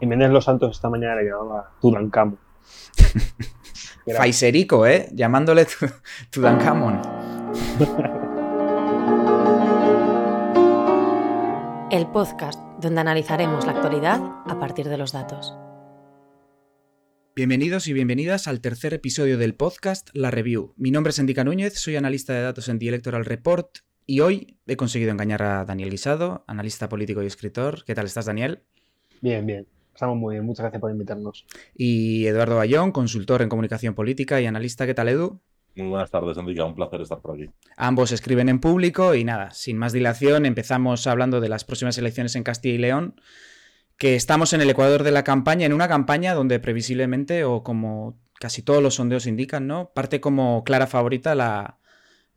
Jiménez Los Santos esta mañana le llamaba Tudankamon. Faiserico, ¿eh? Llamándole Tudankamon. El podcast donde analizaremos la actualidad a partir de los datos. Bienvenidos y bienvenidas al tercer episodio del podcast La Review. Mi nombre es Endica Núñez, soy analista de datos en The Electoral Report y hoy he conseguido engañar a Daniel Guisado, analista político y escritor. ¿Qué tal estás, Daniel? Bien, bien. Estamos muy bien. Muchas gracias por invitarnos. Y Eduardo Bayón, consultor en comunicación política y analista. ¿Qué tal, Edu? Muy buenas tardes, Enrique. Un placer estar por aquí. Ambos escriben en público y nada, sin más dilación, empezamos hablando de las próximas elecciones en Castilla y León, que estamos en el ecuador de la campaña, en una campaña donde previsiblemente, o como casi todos los sondeos indican, ¿no? Parte como clara favorita la,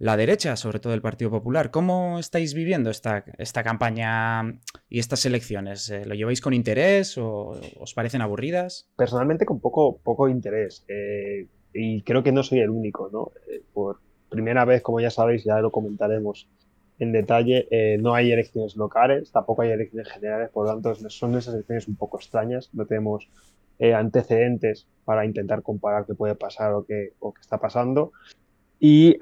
la derecha, sobre todo el Partido Popular. ¿Cómo estáis viviendo esta, campaña y estas elecciones? Eh, ¿Lo lleváis con interés o os parecen aburridas? Personalmente con poco, poco interés. Eh, y creo que no soy el único, ¿no? Eh, por primera vez, como ya sabéis, ya lo comentaremos en detalle, no hay elecciones locales, tampoco hay elecciones generales, por lo tanto son esas elecciones un poco extrañas, no tenemos antecedentes para intentar comparar qué puede pasar o qué está pasando. Eh,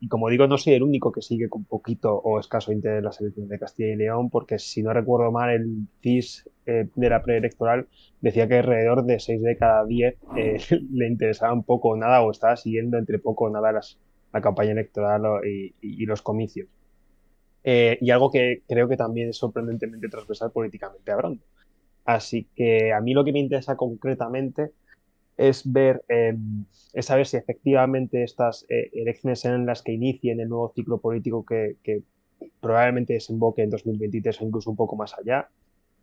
y, como digo, no soy el único que sigue con poquito o escaso interés en las elecciones de Castilla y León, porque si no recuerdo mal, el CIS eh, de la preelectoral decía que alrededor de 6 de cada 10 eh, le interesaba un poco o nada o estaba siguiendo entre poco o nada la campaña electoral y, los comicios. y algo que creo que también es sorprendentemente transversal políticamente hablando. Así que a mí lo que me interesa concretamente es ver, em, es saber si efectivamente estas eh, elecciones serán las que inicien el nuevo ciclo político que, probablemente desemboque en 2023 o incluso un poco más allá.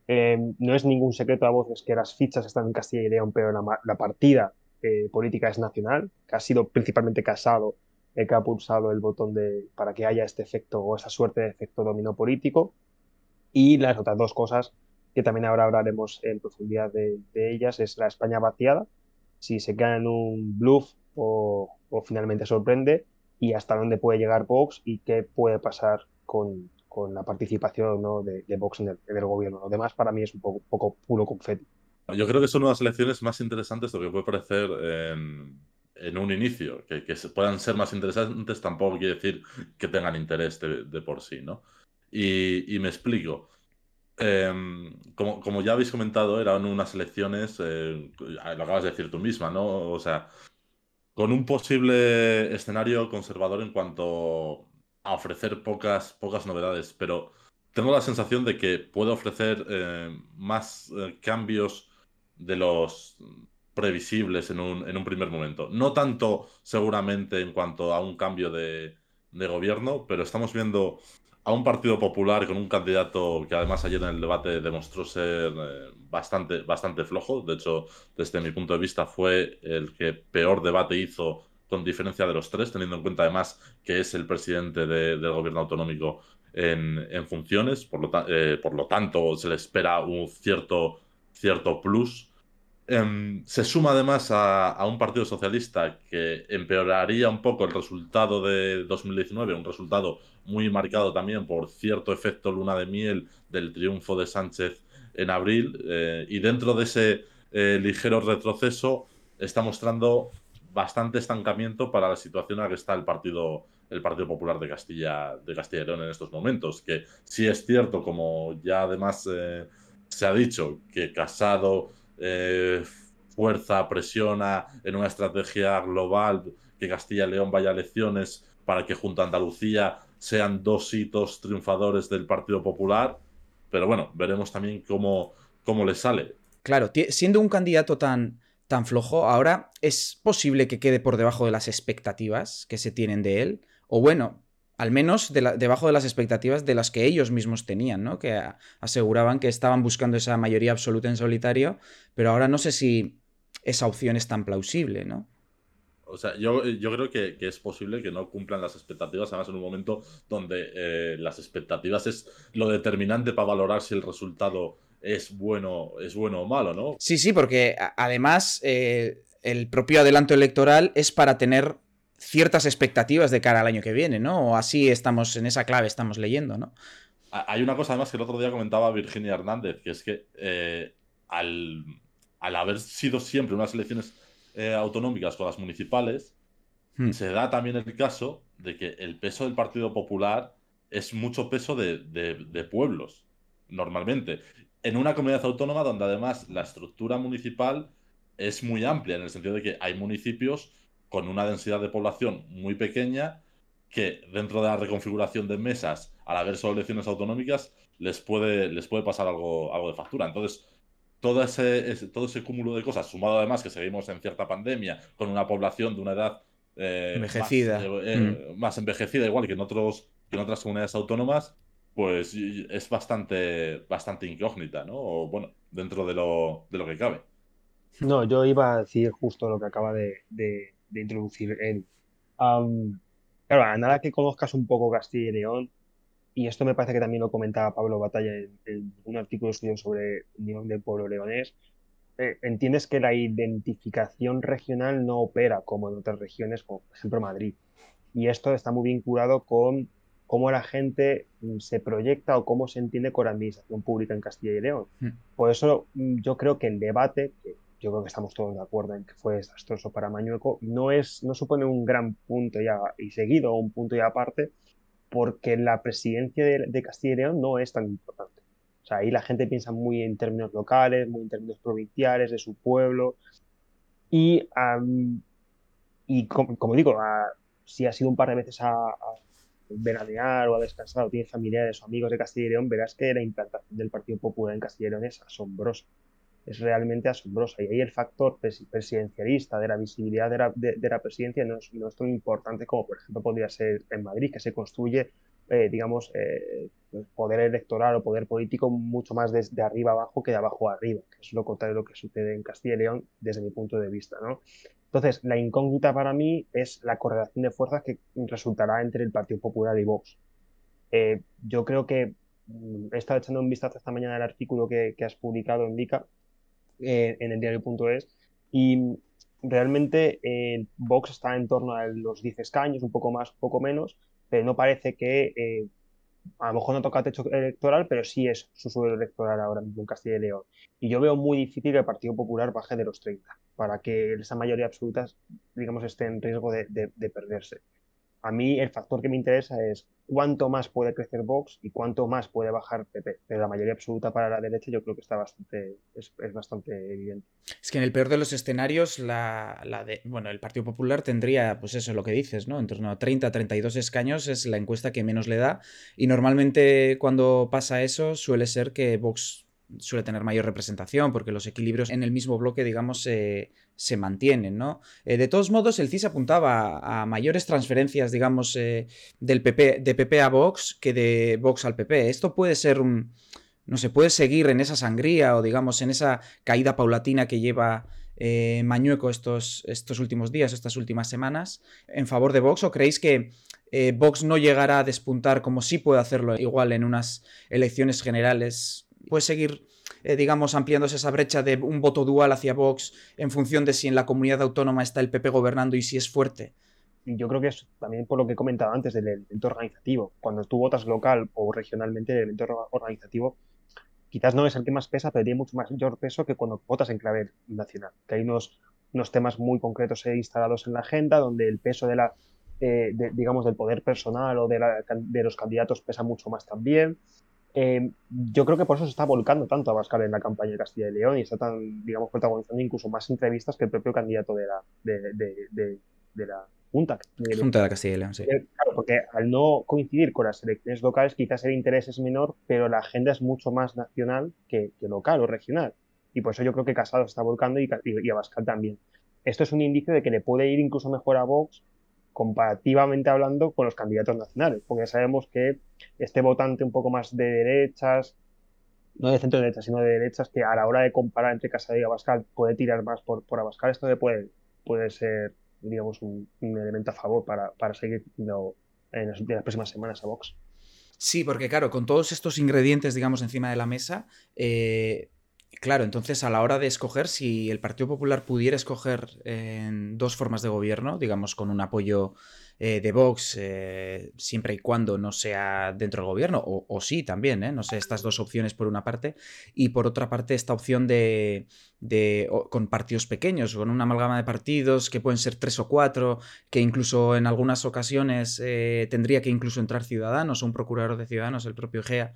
Em, no es ningún secreto a voces que las fichas están en Castilla y León, pero la, partida eh, política es nacional, que ha sido principalmente Casado el que ha pulsado el botón de, para que haya este efecto o esa suerte de efecto dominó político. Y las otras dos cosas que también ahora hablaremos en profundidad de ellas es la España vaciada, si se queda en un bluff o, finalmente sorprende y hasta dónde puede llegar Vox y qué puede pasar con, la participación de, Vox en el, gobierno. Lo demás para mí es un poco, poco puro confeti. Yo creo que son unas elecciones más interesantes de lo que puede parecer en, un inicio. Que, puedan ser más interesantes tampoco quiere decir que tengan interés de, por sí, ¿no? Y, y me explico. Em, como, ya habéis comentado, eran unas elecciones, eh, lo acabas de decir tú misma, ¿no? O sea, con un posible escenario conservador en cuanto a ofrecer pocas, pocas novedades, pero tengo la sensación de que puede ofrecer eh, más eh, cambios de los previsibles en un, en un, primer momento. No tanto seguramente en cuanto a un cambio de, de gobierno, pero estamos viendo a un Partido Popular con un candidato que además ayer en el debate demostró ser eh, bastante, bastante flojo. De hecho, desde mi punto de vista fue el que peor debate hizo con diferencia de los tres, teniendo en cuenta además que es el presidente del gobierno autonómico en, funciones. Por lo, eh, por lo, tanto, se le espera un cierto, cierto plus Em, se suma además a, un partido socialista que empeoraría un poco el resultado de 2019, un resultado muy marcado también por cierto efecto luna de miel del triunfo de Sánchez en abril. Eh, y dentro de ese eh, ligero retroceso está mostrando bastante estancamiento para la situación en la que está el Partido, el partido Popular de Castilla, de Castilla y León en estos momentos. Que sí es cierto, como ya además eh, se ha dicho, que Casado eh, fuerza, presiona en una estrategia global que Castilla y León vaya a elecciones para que junto a Andalucía sean dos hitos triunfadores del Partido Popular. Pero bueno, veremos también cómo, cómo le sale. Claro, siendo un candidato tan, tan flojo, ahora es posible que quede por debajo de las expectativas que se tienen de él. O bueno, al menos debajo de las expectativas de las que ellos mismos tenían, ¿no? Que aseguraban que estaban buscando esa mayoría absoluta en solitario, pero ahora no sé si esa opción es tan plausible, ¿no? O sea, yo, yo creo que, es posible que no cumplan las expectativas, además en un momento donde eh, las expectativas es lo determinante para valorar si el resultado es bueno, es bueno o malo, ¿no? Sí, sí, porque además eh, el propio adelanto electoral es para tener ciertas expectativas de cara al año que viene, ¿no? O así estamos, en esa clave estamos leyendo, ¿no? Hay una cosa además que el otro día comentaba Virginia Hernández, que es que eh, al, haber sido siempre unas elecciones eh, autonómicas con las municipales, hmm. se da también el caso de que el peso del Partido Popular es mucho peso de, de pueblos, normalmente. En una comunidad autónoma donde además la estructura municipal es muy amplia, en el sentido de que hay municipios con una densidad de población muy pequeña que dentro de la reconfiguración de mesas, al haber solo elecciones autonómicas, les puede, les puede pasar algo, algo de factura. Entonces, todo ese, todo ese cúmulo de cosas, sumado además que seguimos en cierta pandemia, con una población de una edad eh, envejecida. Eh, mm. Más, envejecida, igual que en, otros, que en otras comunidades autónomas, pues es bastante, bastante incógnita, ¿no? O, bueno, dentro de lo, de lo que cabe. No, yo iba a decir justo lo que acaba de, introducir él. claro, a nada que conozcas un poco Castilla y León, y esto me parece que también lo comentaba Pablo Batalla en, un artículo suyo sobre Unión del Pueblo Leonés, eh, entiendes que la identificación regional no opera como en otras regiones, como por ejemplo Madrid. Y esto está muy vinculado con cómo la gente mm, se proyecta o cómo se entiende con la administración pública en Castilla y León. Hmm. Por eso mm, yo creo que el debate, que yo creo que estamos todos de acuerdo en que fue desastroso para Mañueco, no, es, no supone un gran punto ya y seguido, un punto ya aparte, porque la presidencia de, Castilla y León no es tan importante. O sea, ahí la gente piensa muy en términos locales, muy en términos provinciales, de su pueblo. Y, y como, digo, si ha sido un par de veces a, a veranear o a descansar o tiene familiares o amigos de Castilla y León, verás que la implantación del Partido Popular en Castilla y León es asombrosa es realmente asombrosa. Y ahí el factor presidencialista de la visibilidad de la, de, la presidencia no es, no es, tan importante como, por ejemplo, podría ser en Madrid, que se construye, eh, digamos, eh, poder electoral o poder político mucho más desde arriba abajo que de abajo arriba, que es lo contrario de lo que sucede en Castilla y León desde mi punto de vista. ¿no? Entonces, la incógnita para mí es la correlación de fuerzas que resultará entre el Partido Popular y Vox. Eh, yo creo que mm, he estado echando un vistazo esta mañana al artículo que, que has publicado en Vica eh, en el diario.es y realmente eh, Vox está en torno a los 10 escaños, un poco más, un poco menos, pero no parece que eh, a lo mejor no toca techo electoral, pero sí es su suelo electoral ahora mismo en Castilla y León. Y yo veo muy difícil que el Partido Popular baje de los 30 para que esa mayoría absoluta, digamos, esté en riesgo de, de perderse a mí el factor que me interesa es cuánto más puede crecer Vox y cuánto más puede bajar PP. Pero la mayoría absoluta para la derecha yo creo que está bastante, es, bastante evidente. Es que en el peor de los escenarios, la, la bueno, el Partido Popular tendría, pues eso, lo que dices, ¿no? En torno a 30, 32 escaños es la encuesta que menos le da. Y normalmente cuando pasa eso suele ser que Vox suele tener mayor representación porque los equilibrios en el mismo bloque, digamos, se mantienen, ¿no? Eh, de todos modos, el CIS apuntaba a, mayores transferencias, digamos, eh, del PP, de PP a Vox que de Vox al PP. Esto puede ser un... No se puede seguir en esa sangría o, digamos, en esa caída paulatina que lleva eh, Mañueco estos, estos últimos días, estas últimas semanas, en favor de Vox? ¿O creéis que Vox no llegará a despuntar como sí puede hacerlo igual en unas elecciones generales puede seguir, eh, digamos, ampliándose esa brecha de un voto dual hacia Vox en función de si en la comunidad autónoma está el PP gobernando y si es fuerte? Yo creo que es también por lo que he comentado antes del elemento organizativo. Cuando tú votas local o regionalmente, el elemento organizativo quizás no es el que más pesa, pero tiene mucho mayor peso que cuando votas en clave nacional. Que hay unos, unos temas muy concretos instalados en la agenda donde el peso de la, eh, digamos, del poder personal o de, los candidatos pesa mucho más también. Eh, yo creo que por eso se está volcando tanto a Bascal en la campaña de Castilla y León y está tan, digamos, protagonizando incluso más entrevistas que el propio candidato de la, de, la Junta. Junta de Castilla y León, sí. Eh, claro, porque al no coincidir con las elecciones locales, quizás el interés es menor, pero la agenda es mucho más nacional que, local o regional. Y por eso yo creo que Casado está volcando y, y, y Abascal también. Esto es un indicio de que le puede ir incluso mejor a Vox comparativamente hablando con los candidatos nacionales, porque sabemos que este votante un poco más de derechas, no de centro derecha, sino de derechas, que a la hora de comparar entre Casado y Abascal puede tirar más por, por Abascal, esto puede, puede ser, digamos, un, elemento a favor para, para seguir en, las, próximas semanas a Vox. Sí, porque claro, con todos estos ingredientes, digamos, encima de la mesa, eh, Claro, entonces a la hora de escoger, si el Partido Popular pudiera escoger en dos formas de gobierno, digamos con un apoyo de Vox, siempre y cuando no sea dentro del gobierno, o, sí también, no sé, estas dos opciones por una parte, y por otra parte esta opción de, de con partidos pequeños, con una amalgama de partidos que pueden ser tres o cuatro, que incluso en algunas ocasiones tendría que incluso entrar ciudadanos, o un procurador de ciudadanos, el propio GEA,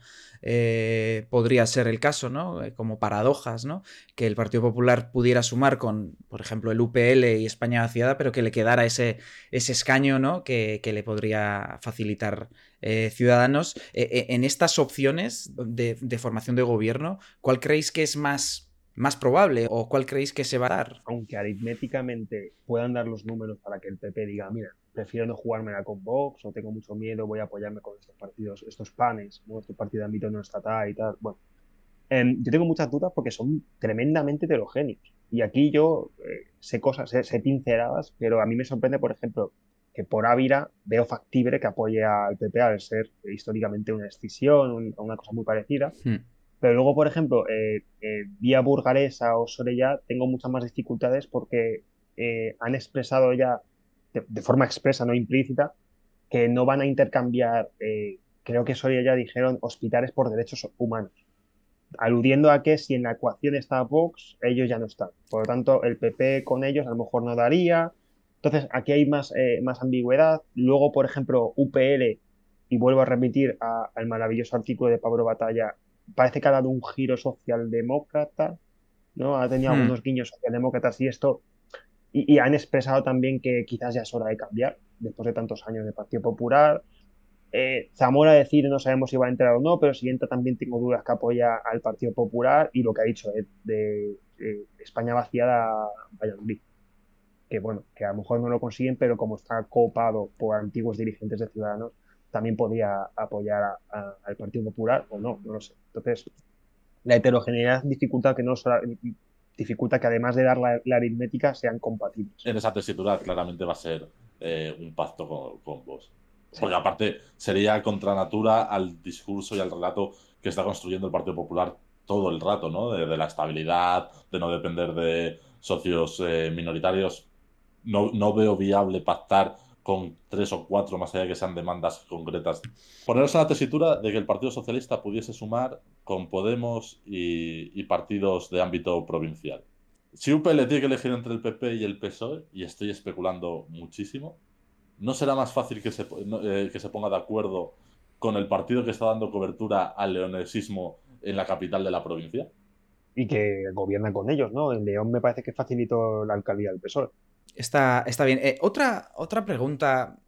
podría ser el caso, ¿no? Como paradojas, ¿no? Que el Partido Popular pudiera sumar con, por ejemplo, el UPL y España vaciada, pero que le quedara ese, ese escaño ¿no? que, le podría facilitar eh, Ciudadanos. Eh, eh, en estas opciones de, formación de gobierno, ¿cuál creéis que es más, más probable o cuál creéis que se va a dar? Aunque aritméticamente puedan dar los números para que el PP diga, mira, prefiero no jugármela con Vox o tengo mucho miedo, voy a apoyarme con estos partidos, estos panes, ¿no? estos partidos de ámbito no estatal y tal. Bueno, em, yo tengo muchas dudas porque son tremendamente heterogéneos. Y aquí yo eh, sé cosas, sé, pinceladas, pero a mí me sorprende, por ejemplo, que por Ávila veo factible que apoye al PP al ser históricamente una escisión, una cosa muy parecida. Hmm. Pero luego, por ejemplo, eh, eh, vía burgalesa o Sorella tengo muchas más dificultades porque han expresado ya de, forma expresa, no implícita, que no van a intercambiar, creo que Sorella ya dijeron, hospitales por derechos humanos aludiendo a que si en la ecuación está Vox, ellos ya no están. Por lo tanto, el PP con ellos a lo mejor no daría. Entonces, aquí hay más, eh, más ambigüedad. Luego, por ejemplo, UPL, y vuelvo a remitir al maravilloso artículo de Pablo Batalla, parece que ha dado un giro socialdemócrata, ¿no? Ha tenido hmm. algunos guiños socialdemócratas y esto, y, y, han expresado también que quizás ya es hora de cambiar, después de tantos años de Partido Popular. Eh, Zamora decir no sabemos si va a entrar o no, pero si entra también tengo dudas que apoya al Partido Popular y lo que ha dicho de, España vaciada Valladolid. Que bueno, que a lo mejor no lo consiguen, pero como está copado por antiguos dirigentes de Ciudadanos, también podría apoyar al Partido Popular o no, no lo sé. Entonces, la heterogeneidad dificulta que no dificulta que además de dar la, aritmética sean compatibles. En esa tesitura claramente va a ser eh, un pacto con, con vos. Porque aparte sería contra natura al discurso y al relato que está construyendo el Partido Popular todo el rato, ¿no? De, la estabilidad, de no depender de socios eh, minoritarios. No, no veo viable pactar con tres o cuatro, más allá de que sean demandas concretas. Ponerse en la tesitura de que el Partido Socialista pudiese sumar con Podemos y, partidos de ámbito provincial. Si UPL tiene que elegir entre el PP y el PSOE, y estoy especulando muchísimo, ¿no será más fácil que se, eh, que se ponga de acuerdo con el partido que está dando cobertura al leonesismo en la capital de la provincia? Y que gobierna con ellos, ¿no? En León me parece que facilitó la alcaldía del PSOE. Está, está bien. Eh, otra, otra pregunta,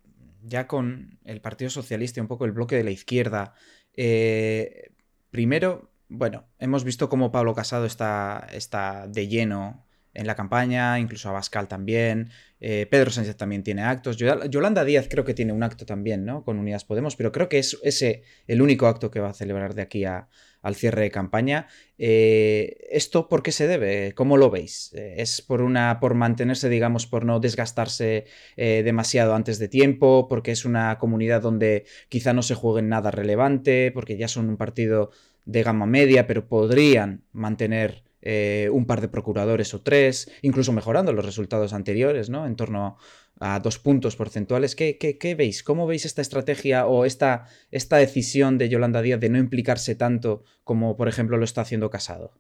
ya con el Partido Socialista y un poco el bloque de la izquierda. Eh, primero, bueno, hemos visto cómo Pablo Casado está, está de lleno en la campaña, incluso Abascal también, eh, Pedro Sánchez también tiene actos, Yolanda Díaz creo que tiene un acto también, ¿no? Con Unidas Podemos, pero creo que es ese el único acto que va a celebrar de aquí al cierre de campaña. Eh, ¿Esto por qué se debe? ¿Cómo lo veis? Eh, ¿Es por una. por mantenerse, digamos, por no desgastarse demasiado antes de tiempo? ¿Porque es una comunidad donde quizá no se juegue nada relevante? ¿Porque ya son un partido de gama media, pero podrían mantener eh, un par de procuradores o tres, incluso mejorando los resultados anteriores, ¿no? En torno a dos puntos porcentuales. ¿Qué, veis? ¿Cómo veis esta estrategia o esta, esta decisión de Yolanda Díaz de no implicarse tanto como, por ejemplo, lo está haciendo Casado?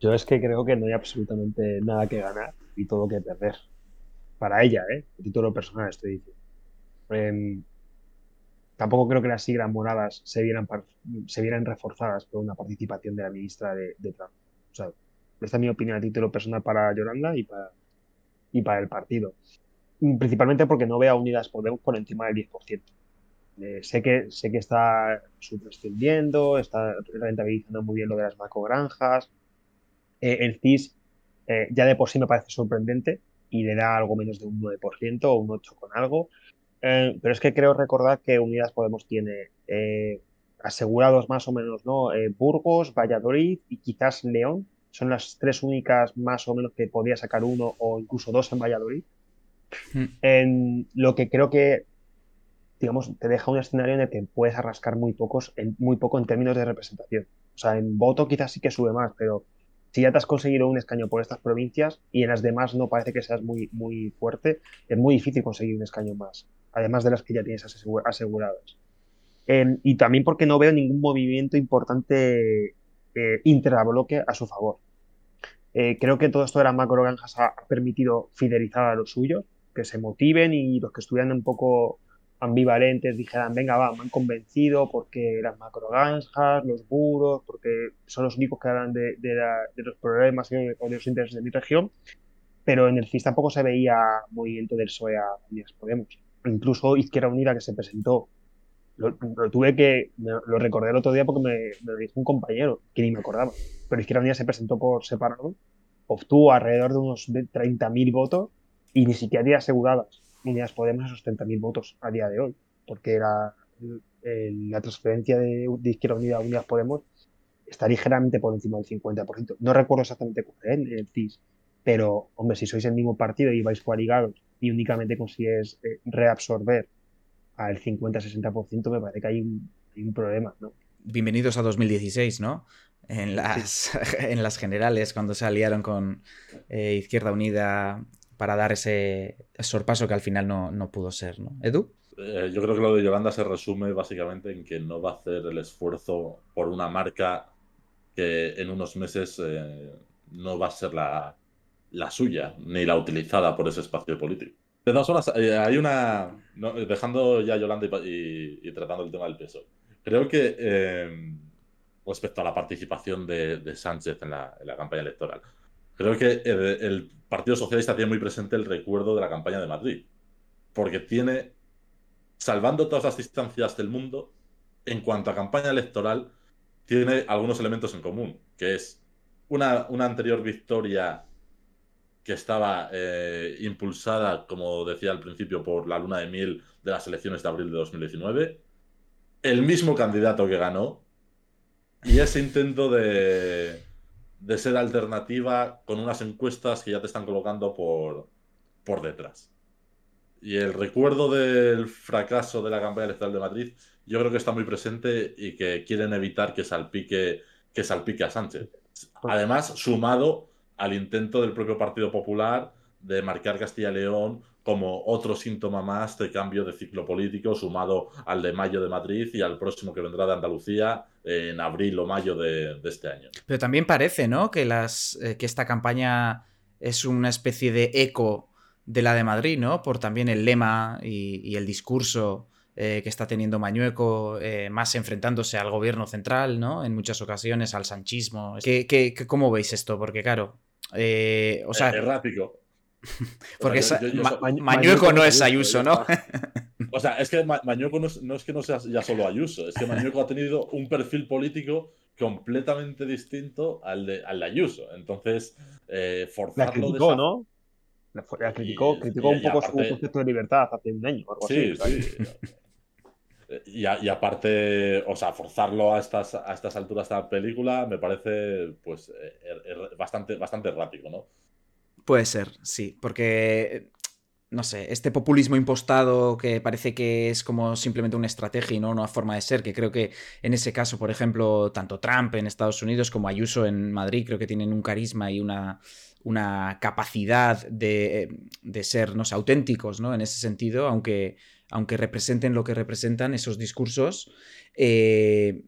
Yo es que creo que no hay absolutamente nada que ganar y todo que perder. Para ella, ¿eh? A título personal estoy diciendo. Em, tampoco creo que las siglas moradas se vieran, se vieran reforzadas por una participación de la ministra de, de Trump. O sea, esta es mi opinión a título personal para Yolanda y para, y para el partido. Principalmente porque no veo a Unidas Podemos por encima del 10%. Eh, sé, que, sé que está subdescendiendo, está rentabilizando muy bien lo de las macogranjas. Eh, el CIS eh, ya de por sí me parece sorprendente y le da algo menos de un 9% o un 8% con algo. pero es que creo recordar que Unidas Podemos tiene asegurados más o menos ¿no? Burgos, Valladolid y quizás León, son las tres únicas más o menos que podía sacar uno o incluso dos en Valladolid. Hmm. En lo que creo que, digamos, te deja un escenario en el que puedes arrascar muy, pocos, en, muy poco en términos de representación. O sea, en voto quizás sí que sube más, pero si ya te has conseguido un escaño por estas provincias y en las demás no parece que seas muy, muy fuerte, es muy difícil conseguir un escaño más, además de las que ya tienes aseguradas. Em, y también porque no veo ningún movimiento importante eh, intrabloque a su favor. Eh, creo que todo esto de las macro granjas ha permitido fidelizar a los suyos, que se motiven y los que estuvieran un poco ambivalentes dijeran, venga, va, me han convencido porque las macro granjas, los buros, porque son los únicos que hablan de, los problemas o de los intereses de mi región. Pero en el CIS tampoco se veía movimiento del PSOE a Unidas Podemos. Incluso Izquierda Unida, que se presentó lo, tuve que, lo recordé el otro día porque me, lo dijo un compañero, que ni me acordaba. Pero Izquierda Unida se presentó por separado, obtuvo alrededor de unos 30.000 votos y ni siquiera había aseguradas Unidas Podemos esos 30.000 votos a día de hoy, porque era la transferencia de, Izquierda Unida a Unidas Podemos está ligeramente por encima del 50%. No recuerdo exactamente cuál es el CIS, pero, hombre, si sois el mismo partido y vais coaligados y únicamente consigues eh, reabsorber al 50-60%, me parece que hay un, problema, ¿no? Bienvenidos a 2016, ¿no? En las, en las generales, cuando se aliaron con eh, Izquierda Unida para dar ese sorpaso que al final no, pudo ser, ¿no? ¿Edu? Eh, yo creo que lo de Yolanda se resume básicamente en que no va a hacer el esfuerzo por una marca que en unos meses eh, no va a ser la, la suya, ni la utilizada por ese espacio político. De todas formas, eh, hay una. dejando ya Yolanda y, tratando el tema del peso. Creo que em, respecto a la participación de, Sánchez en la, campaña electoral, creo que el, Partido Socialista tiene muy presente el recuerdo de la campaña de Madrid. Porque tiene, salvando todas las distancias del mundo, en cuanto a campaña electoral, tiene algunos elementos en común, que es una, una anterior victoria que estaba eh, impulsada, como decía al principio, por la luna de miel de las elecciones de abril de 2019, el mismo candidato que ganó, y ese intento de, de ser alternativa con unas encuestas que ya te están colocando por, por detrás. Y el recuerdo del fracaso de la campaña electoral de Madrid, yo creo que está muy presente y que quieren evitar que salpique, que salpique a Sánchez. Además, sumado al intento del propio Partido Popular de marcar Castilla y León como otro síntoma más de cambio de ciclo político sumado al de mayo de Madrid y al próximo que vendrá de Andalucía en abril o mayo de, este año. Pero también parece, ¿no? Eh, que esta campaña es una especie de eco de la de Madrid, ¿no? Por también el lema y, el discurso eh, que está teniendo Mañueco, eh, más enfrentándose al gobierno central, ¿no? En muchas ocasiones, al sanchismo. ¿Qué, cómo veis esto? Porque, claro, eh, o sea, errático. Porque Mañueco no es Ayuso, ¿no? O sea, es que Mañueco no es, que no sea ya solo Ayuso, es que Mañueco ha tenido un perfil político completamente distinto al de, al Ayuso. Entonces, eh, forzarlo. La criticó, ¿no? La, criticó, criticó un poco su concepto de libertad hace un año. Algo sí, sí. Y, aparte, o sea, forzarlo a estas, a estas alturas de la película me parece pues eh, er, er, bastante, bastante errático, ¿no? Puede ser, sí, porque no sé, este populismo impostado que parece que es como simplemente una estrategia y no una forma de ser, que creo que en ese caso, por ejemplo, tanto Trump en Estados Unidos como Ayuso en Madrid, creo que tienen un carisma y una, una capacidad de, de ser, auténticos, ¿no? En ese sentido, aunque aunque representen lo que representan esos discursos, eh,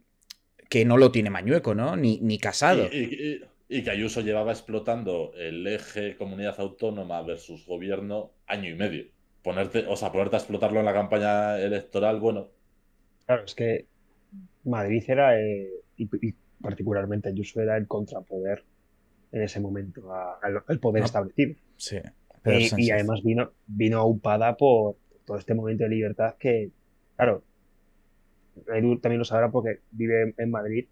que no lo tiene Mañueco, ¿no? Ni, ni casado. Y, que Ayuso llevaba explotando el eje comunidad autónoma versus gobierno año y medio. Ponerte, o sea, ponerte a explotarlo en la campaña electoral, bueno. Claro, es que Madrid era, eh, y, particularmente Ayuso era el contrapoder en ese momento al poder establecido. Sí. y, además vino, vino aupada por, todo este momento de libertad que, claro, Edu también lo sabrá porque vive en Madrid,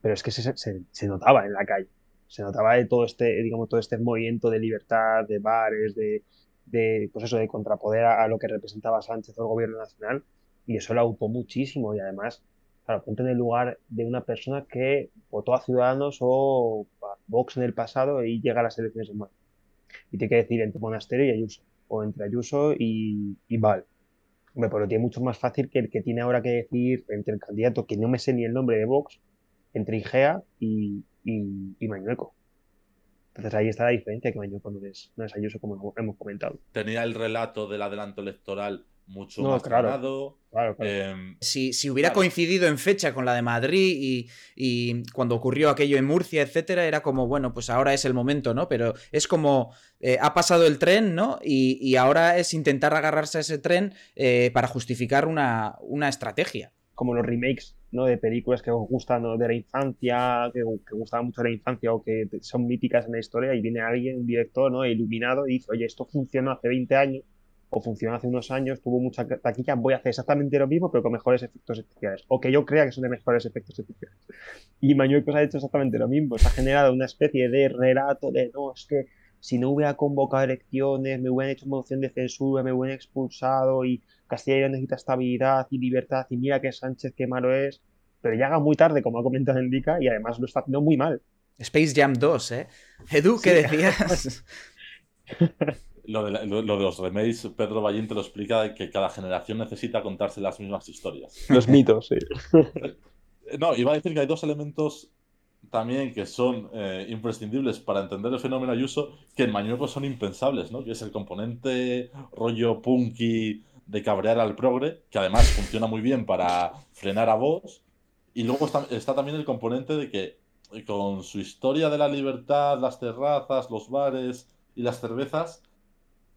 pero es que se, se, notaba en la calle, se notaba de todo este, digamos, todo este movimiento de libertad, de bares, de, de pues eso, de contrapoder a, lo que representaba Sánchez o el gobierno nacional, y eso lo aupó muchísimo, y además, claro, ponte en el lugar de una persona que votó a Ciudadanos o a Vox en el pasado y llega a las elecciones en Madrid. Y tiene que decir entre Monasterio y Ayuso o entre Ayuso y, y Val. Hombre, pero tiene mucho más fácil que el que tiene ahora que decir entre el candidato, que no me sé ni el nombre de Vox, entre Igea y, y, Mañueco. Entonces ahí está la diferencia, que Mañueco no es, no es Ayuso, como hemos comentado. Tenía el relato del adelanto electoral mucho No, más claro. ganado. Claro, claro. em, Si, si hubiera Claro. coincidido en fecha con la de Madrid y, y cuando ocurrió aquello en Murcia, etcétera, era como, bueno, pues ahora es el momento, ¿no? Pero es como, eh, ha pasado el tren, ¿no? Y, y ahora es intentar agarrarse a ese tren eh, para justificar una, una estrategia. como los remakes ¿no? de películas que os gustan ¿no? de la infancia, que, que gustaban mucho de la infancia o que son míticas en la historia y viene alguien, un director ¿no? iluminado y dice, oye, esto funcionó hace 20 años o funcionó hace unos años, tuvo mucha taquilla, voy a hacer exactamente lo mismo pero con mejores efectos especiales o que yo crea que son de mejores efectos especiales. Y Mañuecos ha hecho exactamente lo mismo, se ha generado una especie de relato de, no, es que si no hubiera convocado elecciones, me hubieran hecho moción de censura, me hubieran expulsado y Castilla y León necesita estabilidad y libertad y mira que Sánchez qué malo es, pero llega muy tarde, como ha comentado Enrica, y además lo está haciendo muy mal. Space Jam 2, ¿eh? Edu, ¿qué Sí. decías? lo, de la- lo- lo de los remakes, Pedro Ballín te lo explica que cada generación necesita contarse las mismas historias. Los mitos, sí. No, iba a decir que hay dos elementos también que son eh, imprescindibles para entender el fenómeno Ayuso, que en Mañueco son impensables, ¿no? Que es el componente rollo punky de cabrear al progre, que además funciona muy bien para frenar a vos. Y luego está, está también el componente de que eh, con su historia de la libertad, las terrazas, los bares y las cervezas,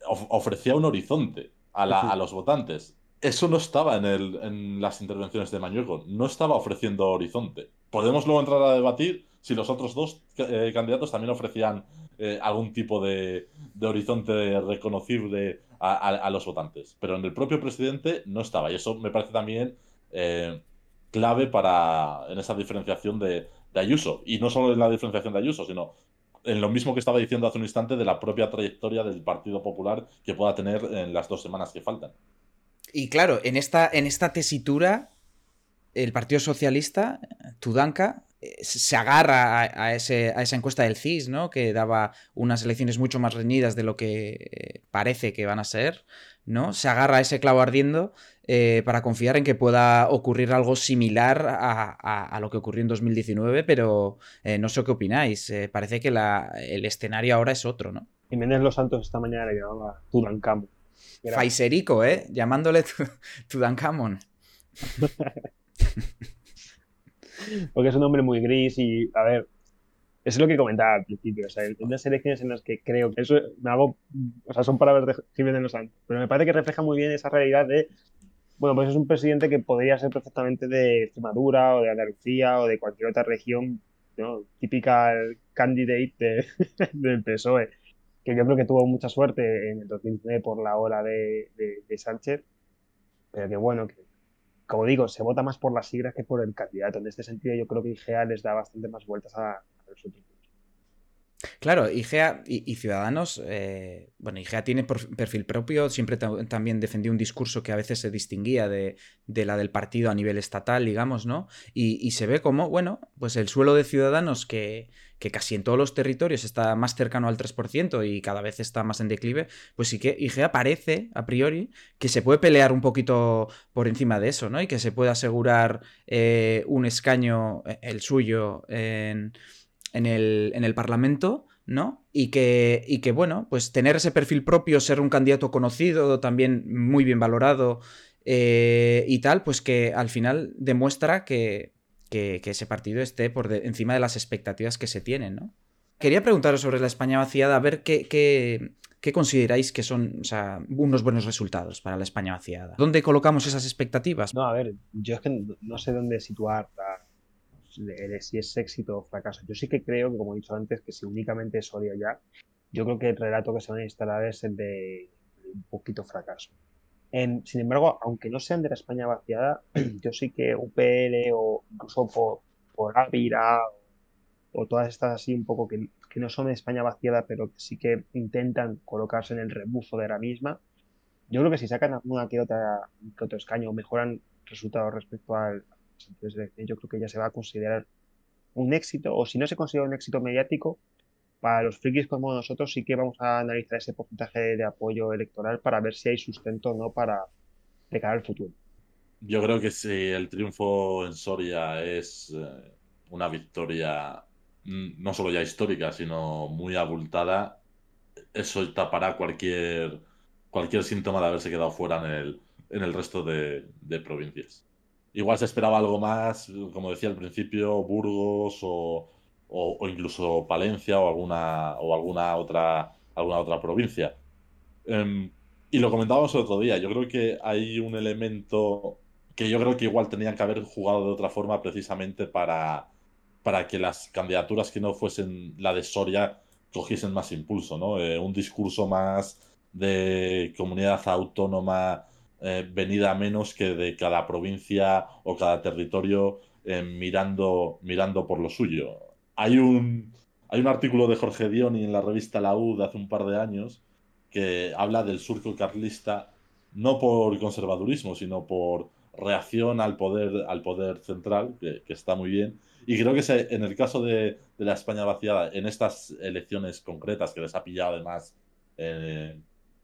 ofrecía un horizonte a, la- Ujú. a los votantes. Eso no estaba en, el- en las intervenciones de Mañueco, no estaba ofreciendo horizonte. Podemos luego entrar a debatir si los otros dos eh, candidatos también ofrecían eh, algún tipo de, de horizonte reconocible a, a- a los votantes. Pero en el propio presidente no estaba. Y eso me parece también eh, clave para en esa diferenciación de, de Ayuso. Y no solo en la diferenciación de Ayuso, sino en lo mismo que estaba diciendo hace un instante de la propia trayectoria del Partido Popular que pueda tener en las dos semanas que faltan. Y claro, en esta, en esta tesitura, el Partido Socialista, Tudanka, eh, se agarra a, a ese, a esa encuesta del CIS, ¿no? Que daba unas elecciones mucho más reñidas de lo que eh, parece que van a ser, ¿no? Se agarra a ese clavo ardiendo eh, para confiar en que pueda ocurrir algo similar a, lo que ocurrió en 2019, pero eh, no sé qué opináis. Eh, parece que la- el escenario ahora es otro, ¿no? Jiménez Los Santos esta mañana le llamaba Tutankamón. Era- Faiserico, ¿eh? Llamándole tu- Tutankamón. porque es un hombre muy gris y, a ver, es lo que comentaba al principio, o sea, en elecciones en las que creo que eso me hago, o sea, son palabras de Jiménez Los Santos, pero me parece que refleja muy bien esa realidad de, bueno, pues es un presidente que podría ser perfectamente de Extremadura o de Andalucía o de cualquier otra región, ¿no? Típica candidate de- del PSOE, que yo creo que tuvo mucha suerte en el 2019 por la ola de, de- de Sánchez, pero que bueno, que como digo, se vota más por las siglas que por el candidato. En este sentido, yo creo que IGEA les da bastante más vueltas a, los otros. Claro, IGEA y, Ciudadanos, eh, bueno, IGEA tiene perfil propio, siempre ta- también defendió un discurso que a veces se distinguía de, de la del partido a nivel estatal, digamos, ¿no? Y, y se ve como, bueno, pues el suelo de Ciudadanos que, que casi en todos los territorios está más cercano al 3% y cada vez está más en declive, pues sí que IGEA parece, a priori, que se puede pelear un poquito por encima de eso, ¿no? Y que se puede asegurar eh, un escaño, eh, el suyo, en en el, en el Parlamento, ¿no? Y que, y que, bueno, pues tener ese perfil propio, ser un candidato conocido, también muy bien valorado eh, y tal, pues que al final demuestra que, que, ese partido esté por encima de las expectativas que se tienen, ¿no? Quería preguntaros sobre la España vaciada, a ver qué, qué, qué consideráis que son o sea, unos buenos resultados para la España vaciada. ¿Dónde colocamos esas expectativas? No, a ver, yo es que no, no sé dónde situar la- si es éxito o fracaso. Yo sí que creo que, como he dicho antes, que si únicamente es Soria ya, yo creo que el relato que se va a instalar es el de un poquito fracaso. En- sin embargo, aunque no sean de la España vaciada, yo sí que UPL o incluso por, por Ávila o, o todas estas así un poco que, que no son de España vaciada, pero que sí que intentan colocarse en el rebufo de la misma, yo creo que si sacan alguna que otra que otro escaño o mejoran resultados respecto al anteriores elecciones, yo creo que ya se va a considerar un éxito, o si no se considera un éxito mediático, para los frikis como nosotros sí que vamos a analizar ese porcentaje de apoyo electoral para ver si hay sustento o no para de cara al futuro. Yo creo que si el triunfo en Soria es eh, una victoria mm, no solo ya histórica, sino muy abultada, eso tapará cualquier, cualquier síntoma de haberse quedado fuera en el en el resto de, provincias. Igual se esperaba algo más, como decía al principio, Burgos o, incluso Palencia o alguna, o alguna, otra, alguna otra provincia. Em, y lo comentábamos el otro día, yo creo que hay un elemento que yo creo que igual tenían que haber jugado de otra forma precisamente para, para que las candidaturas que no fuesen la de Soria cogiesen más impulso, ¿no? Eh, un discurso más de comunidad autónoma eh, venida menos que de cada provincia o cada territorio eh, mirando, mirando por lo suyo. Hay un, hay un artículo de Jorge Dioni en la revista La U de hace un par de años que habla del surco carlista no por conservadurismo, sino por reacción al poder, al poder central, que, está muy bien. Y creo que en el caso de, la España vaciada, en estas elecciones concretas que les ha pillado además eh,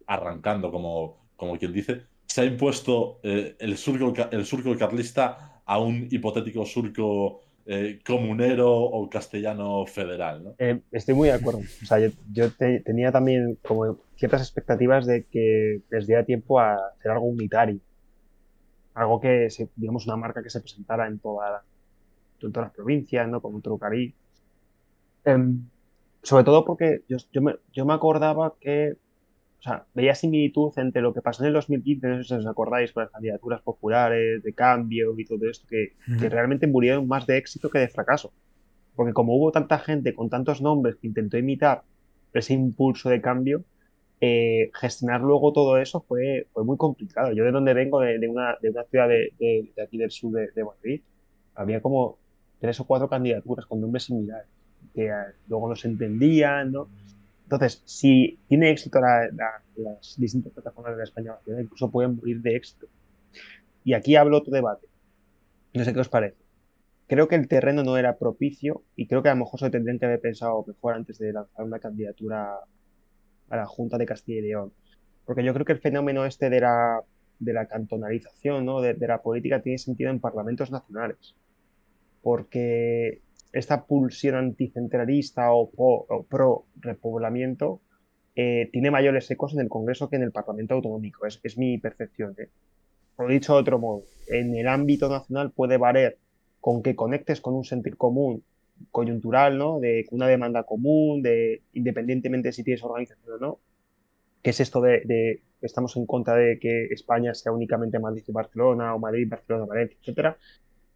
arrancando, como, como quien dice, se ha impuesto eh, el, surco, el surco carlista a un hipotético surco eh, comunero o castellano federal. estoy muy de acuerdo. O sea, yo, tenía también como ciertas expectativas de que les diera tiempo a hacer algo unitario algo que, digamos, una marca que se presentara en, toda, en todas las provincias, ¿no? Como un Trucarí. Em, sobre todo porque yo, yo, me, yo me acordaba que, o sea, veía similitud entre lo que pasó en el 2015, no sé si os acordáis, con las candidaturas populares, de cambio y todo esto, que, que realmente murieron más de éxito que de fracaso. Porque como hubo tanta gente con tantos nombres que intentó imitar ese impulso de cambio, eh, gestionar luego todo eso fue, fue muy complicado. Yo de donde vengo, de, una, de una, ciudad de, de, aquí del sur de, Madrid, había como tres o cuatro candidaturas con nombres similares, que eh, luego no se entendían, ¿no? Entonces, si tiene éxito las distintas plataformas de la España incluso pueden morir de éxito. Y aquí hablo otro debate. No sé qué os parece. Creo que el terreno no era propicio y creo que a lo mejor se tendrían que haber pensado mejor antes de lanzar una candidatura a la Junta de Castilla y León. Porque yo creo que el fenómeno este de la, de la cantonalización, ¿no? de, la política, tiene sentido en parlamentos nacionales. Porque esta pulsión anticentralista o, pro, repoblamiento eh, tiene mayores ecos en el Congreso que en el Parlamento Autonómico. Es, es mi percepción. ¿eh? Por dicho de otro modo, en el ámbito nacional puede valer con que conectes con un sentir común coyuntural, ¿no? De una demanda común, de independientemente si tienes organización o no. ¿Qué es esto de, de estamos en contra de que España sea únicamente Madrid y Barcelona o Madrid, Barcelona, Valencia, etcétera?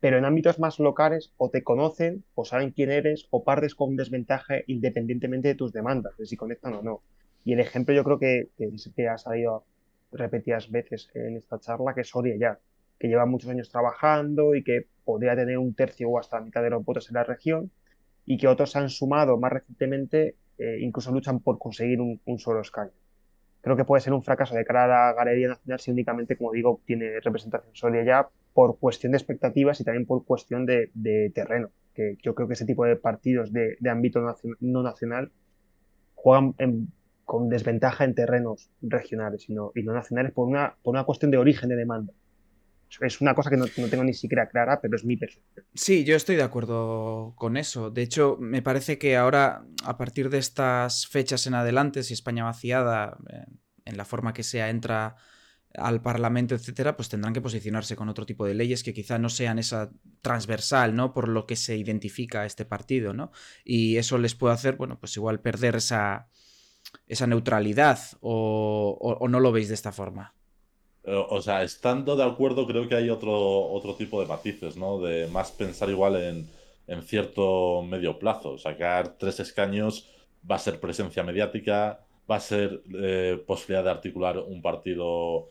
Pero en ámbitos más locales o te conocen o saben quién eres o partes con desventaja independientemente de tus demandas, de si conectan o no. Y el ejemplo yo creo que, que, que ha salido repetidas veces en esta charla, que es Soria ya, que lleva muchos años trabajando y que podría tener un tercio o hasta la mitad de los votos en la región y que otros han sumado más recientemente, eh, incluso luchan por conseguir un, solo escaño. Creo que puede ser un fracaso de cara a la Galería Nacional si únicamente, como digo, tiene representación sólida ya por cuestión de expectativas y también por cuestión de, terreno. Que yo creo que ese tipo de partidos de, ámbito no nacional juegan con desventaja en terrenos regionales y no, y no nacionales por una, por una cuestión de origen de demanda. Es una cosa que no, tengo ni siquiera clara, pero es mi percepción. Sí, yo estoy de acuerdo con eso. De hecho, me parece que ahora, a partir de estas fechas en adelante, si España vaciada, eh, en la forma que sea, entra al Parlamento, etcétera, pues tendrán que posicionarse con otro tipo de leyes que quizá no sean esa transversal, ¿no? Por lo que se identifica este partido, ¿no? Y eso les puede hacer, bueno, pues igual perder esa, esa neutralidad o no lo veis de esta forma. Eh, o sea, estando de acuerdo, creo que hay otro, otro tipo de matices, ¿no? De más pensar igual en, cierto medio plazo. Sacar tres escaños va a ser presencia mediática, va a ser eh, posibilidad de articular un partido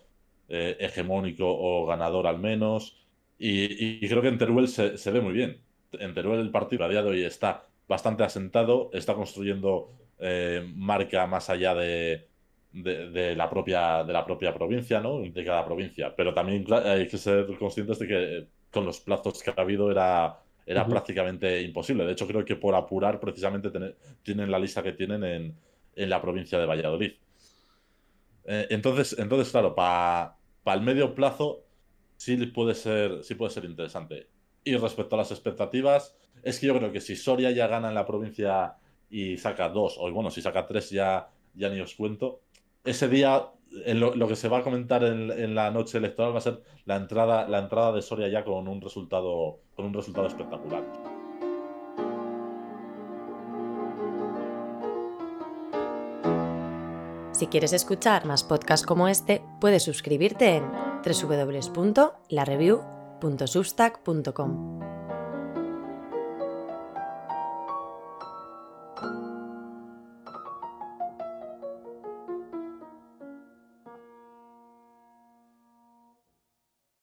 eh, hegemónico o ganador al menos. Y, creo que en Teruel se, se, ve muy bien. En Teruel el partido a día de hoy está bastante asentado, está construyendo marca más allá de, de, la propia, de la propia provincia, ¿no? De cada provincia. Pero también hay que ser conscientes de que con los plazos que ha habido era, era prácticamente imposible. De hecho, creo que por apurar, precisamente, tienen la lista que tienen en, en la provincia de Valladolid. Eh, entonces, entonces, claro, para el medio plazo sí puede, ser, sí puede ser interesante. Y respecto a las expectativas, es que yo creo que si Soria ya gana en la provincia y saca dos, o bueno, si saca tres ya, ya ni os cuento, ese día lo, que se va a comentar en, la noche electoral va a ser la entrada, la entrada de Soria ya con un resultado, con un resultado espectacular. Si quieres escuchar más podcasts como este, puedes suscribirte en www.lareview.substack.com.